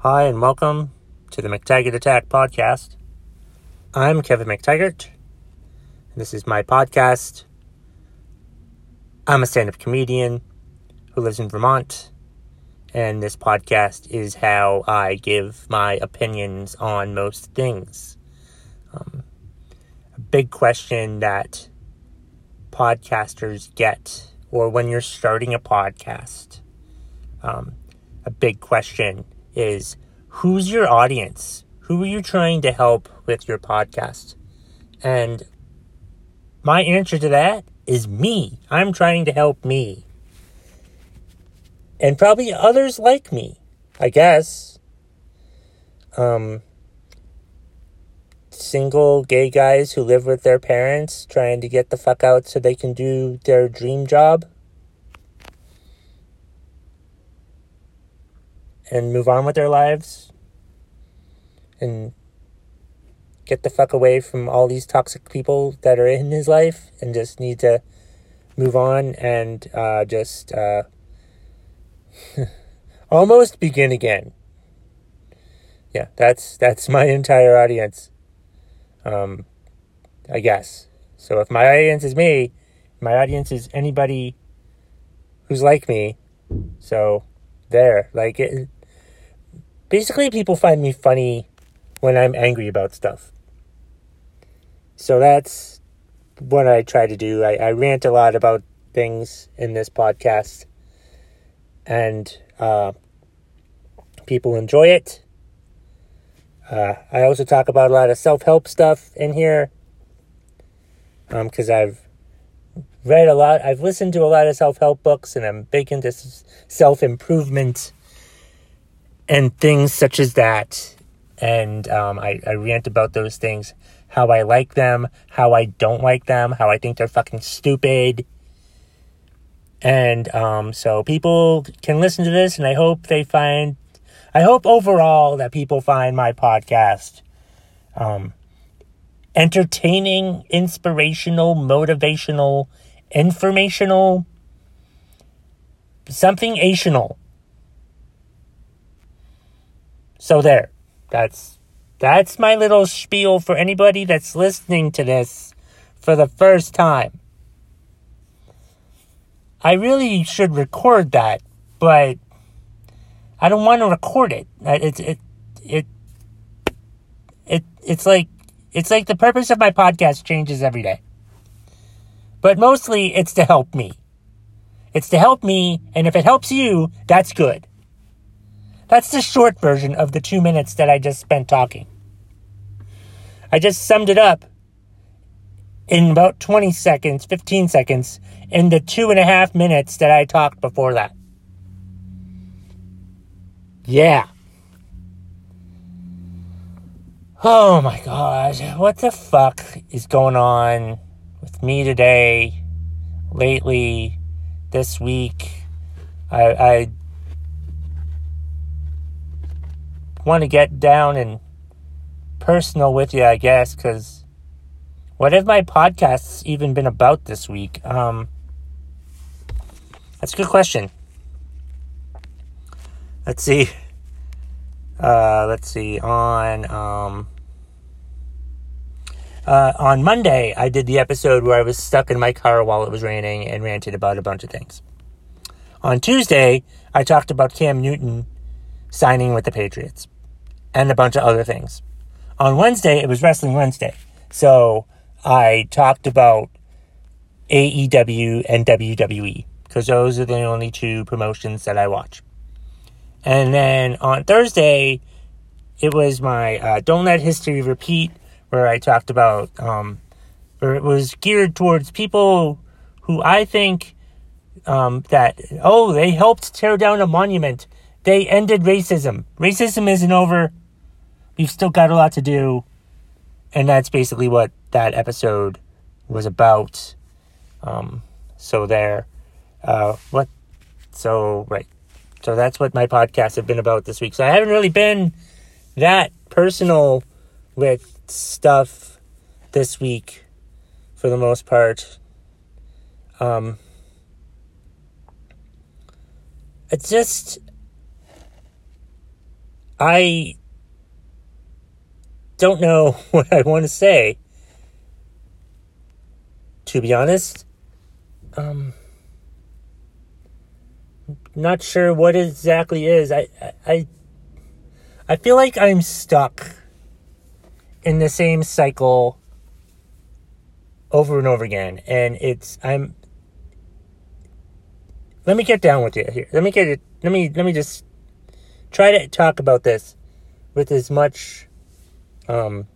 Hi, and welcome to the McTaggart Attack podcast. I'm Kevin McTaggart. This is my podcast. I'm a stand up comedian who lives in Vermont, and this podcast is how I give my opinions on most things. Um, a big question that podcasters get, or when you're starting a podcast, um, a big question is who's your audience? Who are you trying to help with your podcast? And my answer to that is me. I'm trying to help me. And probably others like me, I guess. Um, single gay guys who live with their parents trying to get the fuck out so they can do their dream job. And move on with their lives and get the fuck away from all these toxic people that are in his life and just need to move on and uh, just uh, almost begin again. Yeah, that's that's my entire audience. Um, I guess. So if my audience is me, my audience is anybody who's like me. So there, like it, basically people find me funny when I'm angry about stuff. So that's what I try to do. I, I rant a lot about things in this podcast, and uh, people enjoy it. Uh, I also talk about a lot of self help stuff in here because um, I've read a lot, I've listened to a lot of self help books, and I'm big into self improvement and things such as that. And um, I, I rant about those things how I like them, how I don't like them, how I think they're fucking stupid. And um, so people can listen to this, and I hope they find, I hope overall that people find my podcast um, entertaining, inspirational, motivational, informational, something ational. So there. That's that's my little spiel for anybody that's listening to this for the first time. I really should record that, but I don't want to record it. It's it it it it's like it's like the purpose of my podcast changes every day. But mostly it's to help me. It's to help me, and if it helps you, that's good. That's the short version of the two minutes that I just spent talking. I just summed it up in about 20 seconds, 15 seconds, in the two and a half minutes that I talked before that. Yeah. Oh my gosh, what the fuck is going on with me today, lately, this week? I, I want to get down and personal with you, I guess, because what have my podcasts even been about this week? Um, that's a good question. Let's see. Uh, let's see. On um, uh, on Monday, I did the episode where I was stuck in my car while it was raining and ranted about a bunch of things. On Tuesday, I talked about Cam Newton signing with the Patriots and a bunch of other things. On Wednesday, it was Wrestling Wednesday. So I talked about AEW and WWE because those are the only two promotions that I watch. And then on Thursday, it was my uh, Don't Let History Repeat, where I talked about, um, where it was geared towards people who I think um, that, oh, they helped tear down a monument. They ended racism. Racism isn't over we've still got a lot to do. And that's basically what that episode was about. Um, so there. Uh, what? So, right. So that's what my podcasts have been about this week. So I haven't really been that personal with stuff this week for the most part. Um, it's just I don't know what I want to say. To be honest, um, not sure what exactly is. I, I, I feel like I'm stuck in the same cycle over and over again, and it's I'm. Let me get down with you here. Let me get it. Let me let me just try to talk about this with as much, um,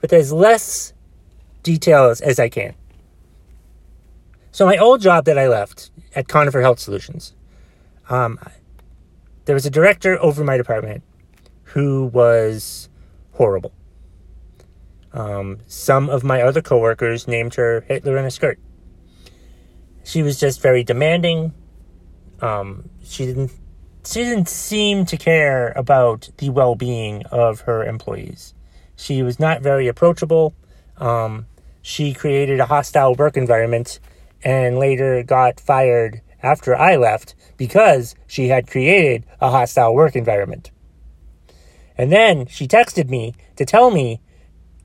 with as less details as I can. So my old job that I left at Conifer Health Solutions, um, there was a director over my department who was horrible. Um, some of my other coworkers named her Hitler in a skirt. She was just very demanding. Um, she didn't she didn't seem to care about the well-being of her employees. She was not very approachable. Um, she created a hostile work environment and later got fired after I left because she had created a hostile work environment. And then she texted me to tell me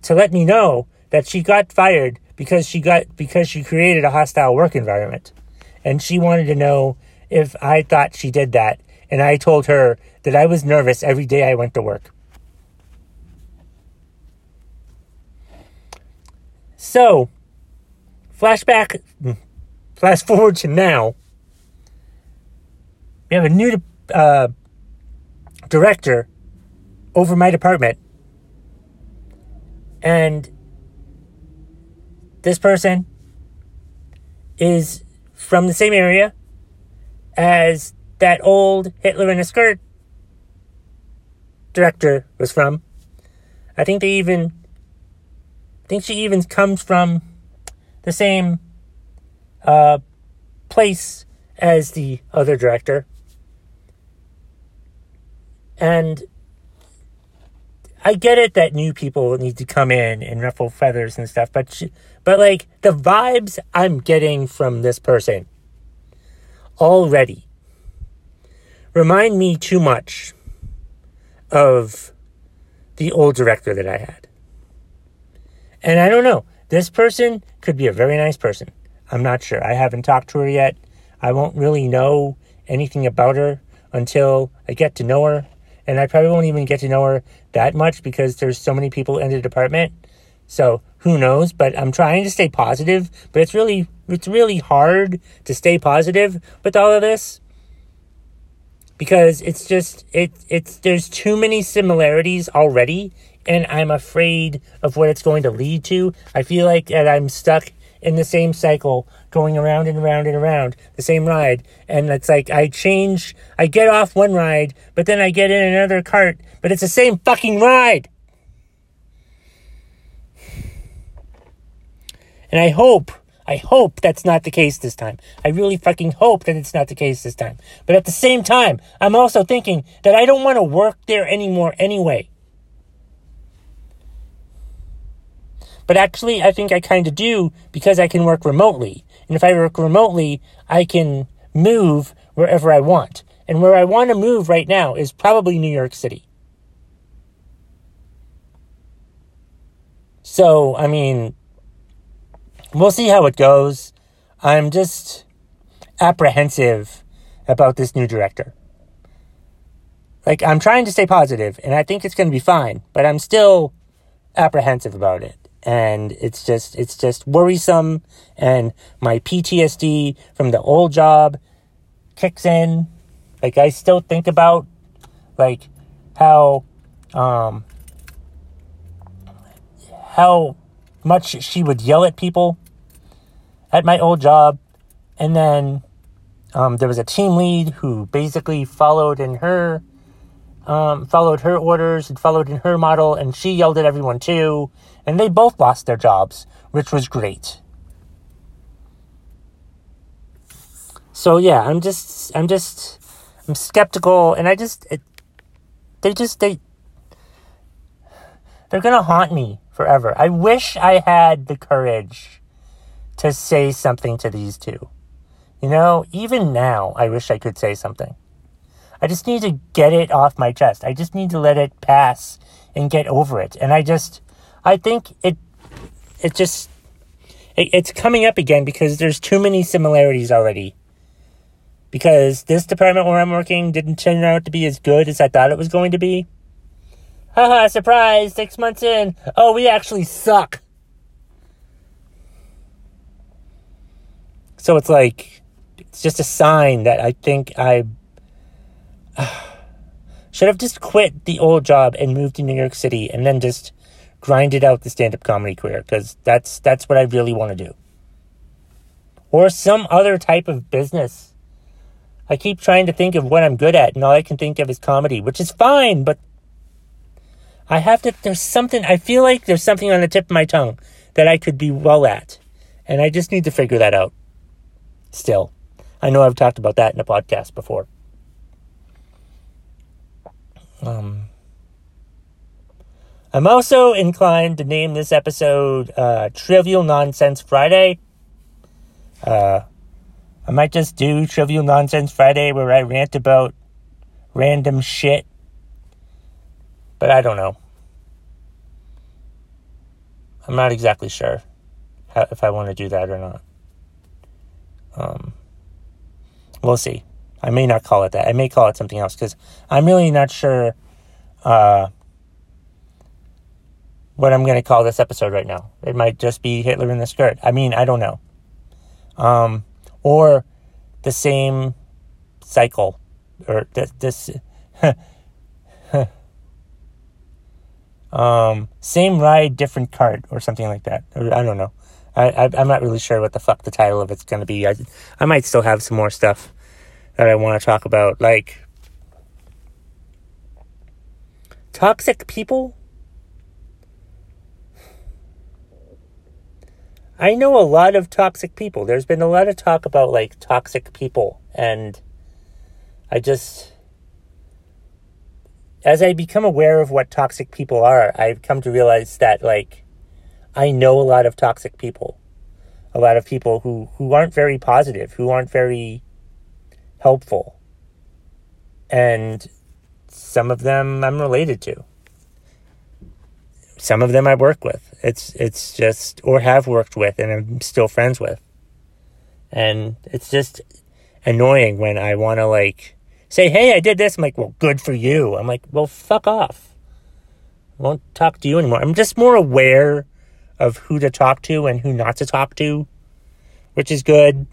to let me know that she got fired because she got because she created a hostile work environment. And she wanted to know if I thought she did that. And I told her that I was nervous every day I went to work. So, flashback, flash forward to now. We have a new uh, director over my department and this person is from the same area as that old Hitler in a skirt director was from. I think they even I think she even comes from the same uh, place as the other director. And I get it that new people need to come in and ruffle feathers and stuff, but she, but like the vibes I'm getting from this person already remind me too much of the old director that I had. And I don't know. This person could be a very nice person. I'm not sure. I haven't talked to her yet. I won't really know anything about her until I get to know her and I probably won't even get to know her that much because there's so many people in the department. So who knows? But I'm trying to stay positive. But it's really it's really hard to stay positive with all of this because it's just it it's there's too many similarities already and I'm afraid of what it's going to lead to. I feel like that I'm stuck in the same cycle, going around and around and around the same ride. And it's like I change, I get off one ride, but then I get in another cart, but it's the same fucking ride. And I hope, I hope that's not the case this time. I really fucking hope that it's not the case this time. But at the same time, I'm also thinking that I don't want to work there anymore anyway. But actually, I think I kind of do because I can work remotely. And if I work remotely, I can move wherever I want. And where I want to move right now is probably New York City. So, I mean, we'll see how it goes. I'm just apprehensive about this new director. Like, I'm trying to stay positive, and I think it's going to be fine, but I'm still apprehensive about it and it's just it's just worrisome and my PTSD from the old job kicks in like I still think about like how um how much she would yell at people at my old job and then um, there was a team lead who basically followed in her um, followed her orders and followed in her model, and she yelled at everyone too, and they both lost their jobs, which was great. So yeah, I'm just, I'm just, I'm skeptical, and I just, it, they just, they, they're gonna haunt me forever. I wish I had the courage to say something to these two. You know, even now, I wish I could say something. I just need to get it off my chest. I just need to let it pass and get over it. And I just, I think it, it just, it, it's coming up again because there's too many similarities already. Because this department where I'm working didn't turn out to be as good as I thought it was going to be. Haha, surprise, six months in. Oh, we actually suck. So it's like, it's just a sign that I think I uh, should have just quit the old job and moved to New York City and then just grinded out the stand-up comedy career because that's that's what I really want to do. Or some other type of business. I keep trying to think of what I'm good at and all I can think of is comedy, which is fine, but I have to there's something I feel like there's something on the tip of my tongue that I could be well at. And I just need to figure that out. Still. I know I've talked about that in a podcast before. Um, I'm also inclined to name this episode uh, Trivial Nonsense Friday. Uh, I might just do Trivial Nonsense Friday where I rant about random shit. But I don't know. I'm not exactly sure how, if I want to do that or not. Um, we'll see. I may not call it that. I may call it something else because I'm really not sure uh, what I'm going to call this episode right now. It might just be Hitler in the skirt. I mean, I don't know. Um, or the same cycle, or th- this. um, same ride, different cart, or something like that. I don't know. I, am not really sure what the fuck the title of it's going to be. I I might still have some more stuff that I want to talk about, like toxic people. I know a lot of toxic people. There's been a lot of talk about like toxic people, and I just. As I become aware of what toxic people are, I've come to realize that, like, I know a lot of toxic people. A lot of people who, who aren't very positive, who aren't very helpful. And some of them I'm related to. Some of them I work with. It's it's just or have worked with and I'm still friends with. And it's just annoying when I want to like say, "Hey, I did this." I'm like, "Well, good for you." I'm like, "Well, fuck off." I won't talk to you anymore. I'm just more aware of who to talk to and who not to talk to, which is good.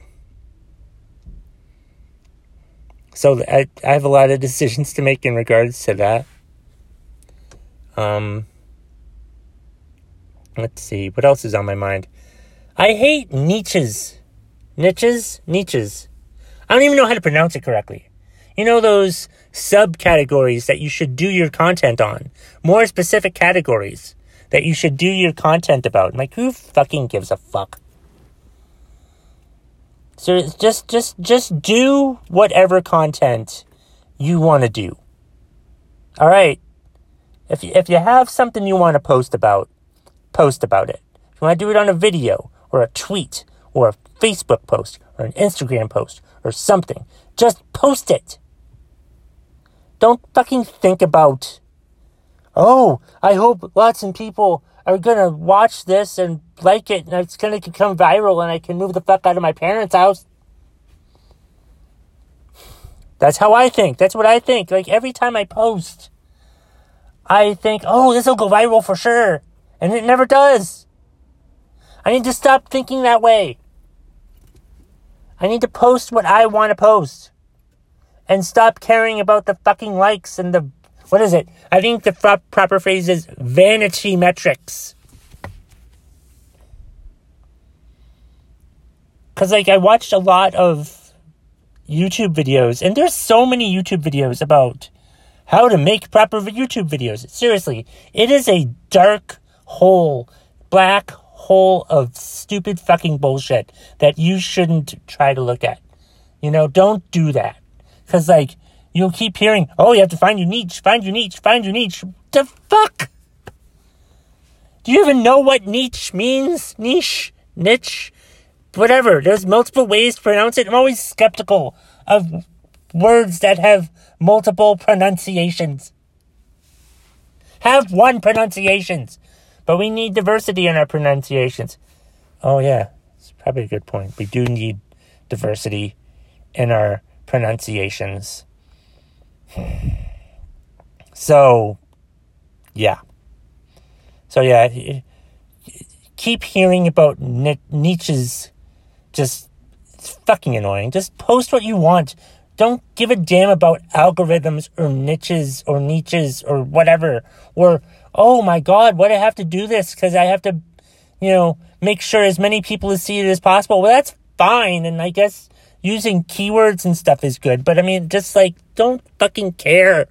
So I, I have a lot of decisions to make in regards to that. Um, let's see, what else is on my mind? I hate niches. Niches? Niches. I don't even know how to pronounce it correctly. You know those subcategories that you should do your content on. More specific categories that you should do your content about. Like, who fucking gives a fuck? So just just just do whatever content you want to do. All right. If you, if you have something you want to post about, post about it. If you want to do it on a video or a tweet or a Facebook post or an Instagram post or something, just post it. Don't fucking think about, oh, I hope lots of people are gonna watch this and like it and it's gonna become viral and I can move the fuck out of my parents' house. That's how I think. That's what I think. Like every time I post, I think, oh, this will go viral for sure. And it never does. I need to stop thinking that way. I need to post what I want to post. And stop caring about the fucking likes and the what is it? I think the pro- proper phrase is vanity metrics. Cuz like I watched a lot of YouTube videos and there's so many YouTube videos about how to make proper YouTube videos. Seriously, it is a dark hole, black hole of stupid fucking bullshit that you shouldn't try to look at. You know, don't do that. Cuz like You'll keep hearing, oh, you have to find your niche, find your niche, find your niche. The fuck? Do you even know what niche means? Niche? Niche? Whatever. There's multiple ways to pronounce it. I'm always skeptical of words that have multiple pronunciations. Have one pronunciations. But we need diversity in our pronunciations. Oh, yeah. It's probably a good point. We do need diversity in our pronunciations. So, yeah. So, yeah. Keep hearing about niches just it's fucking annoying. Just post what you want. Don't give a damn about algorithms or niches or niches or whatever. Or, oh my god, what I have to do this? Because I have to, you know, make sure as many people see it as possible. Well, that's fine. And I guess using keywords and stuff is good. But I mean, just like, don't fucking care.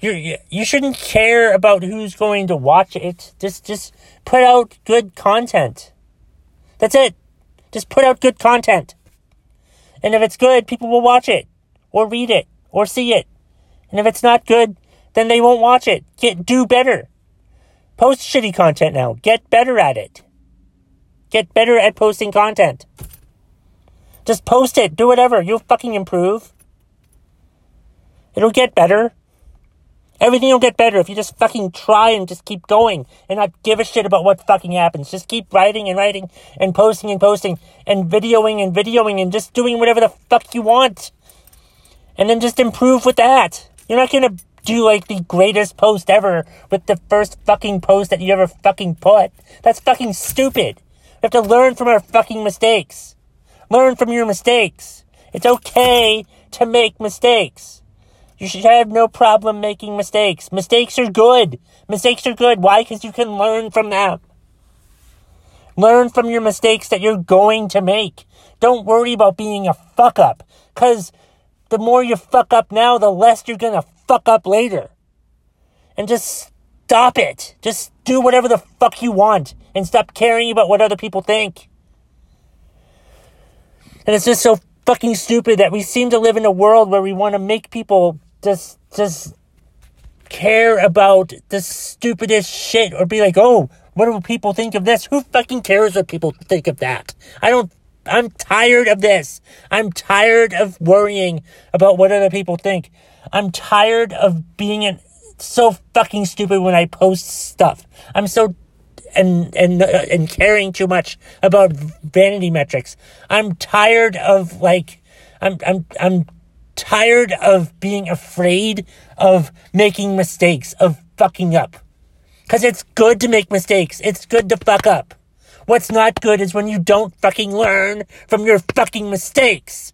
You you shouldn't care about who's going to watch it. Just just put out good content. That's it. Just put out good content. And if it's good, people will watch it or read it or see it. And if it's not good, then they won't watch it. Get do better. Post shitty content now. Get better at it. Get better at posting content. Just post it. Do whatever. You'll fucking improve. It'll get better. Everything will get better if you just fucking try and just keep going and not give a shit about what fucking happens. Just keep writing and writing and posting and posting and videoing and videoing and just doing whatever the fuck you want. And then just improve with that. You're not gonna do like the greatest post ever with the first fucking post that you ever fucking put. That's fucking stupid. We have to learn from our fucking mistakes. Learn from your mistakes. It's okay to make mistakes. You should have no problem making mistakes. Mistakes are good. Mistakes are good. Why? Because you can learn from them. Learn from your mistakes that you're going to make. Don't worry about being a fuck up. Because the more you fuck up now, the less you're going to fuck up later. And just stop it. Just do whatever the fuck you want and stop caring about what other people think. And it's just so fucking stupid that we seem to live in a world where we want to make people just just care about the stupidest shit or be like, oh, what do people think of this? Who fucking cares what people think of that? I don't I'm tired of this. I'm tired of worrying about what other people think. I'm tired of being an, so fucking stupid when I post stuff. I'm so and and uh, and caring too much about vanity metrics. I'm tired of like I'm I'm I'm tired of being afraid of making mistakes, of fucking up. Cause it's good to make mistakes. It's good to fuck up. What's not good is when you don't fucking learn from your fucking mistakes.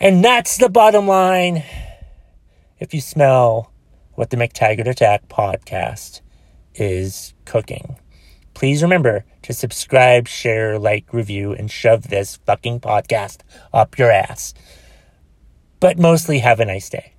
And that's the bottom line. If you smell what the McTaggart Attack podcast is cooking. Please remember to subscribe, share, like, review, and shove this fucking podcast up your ass but mostly have a nice day.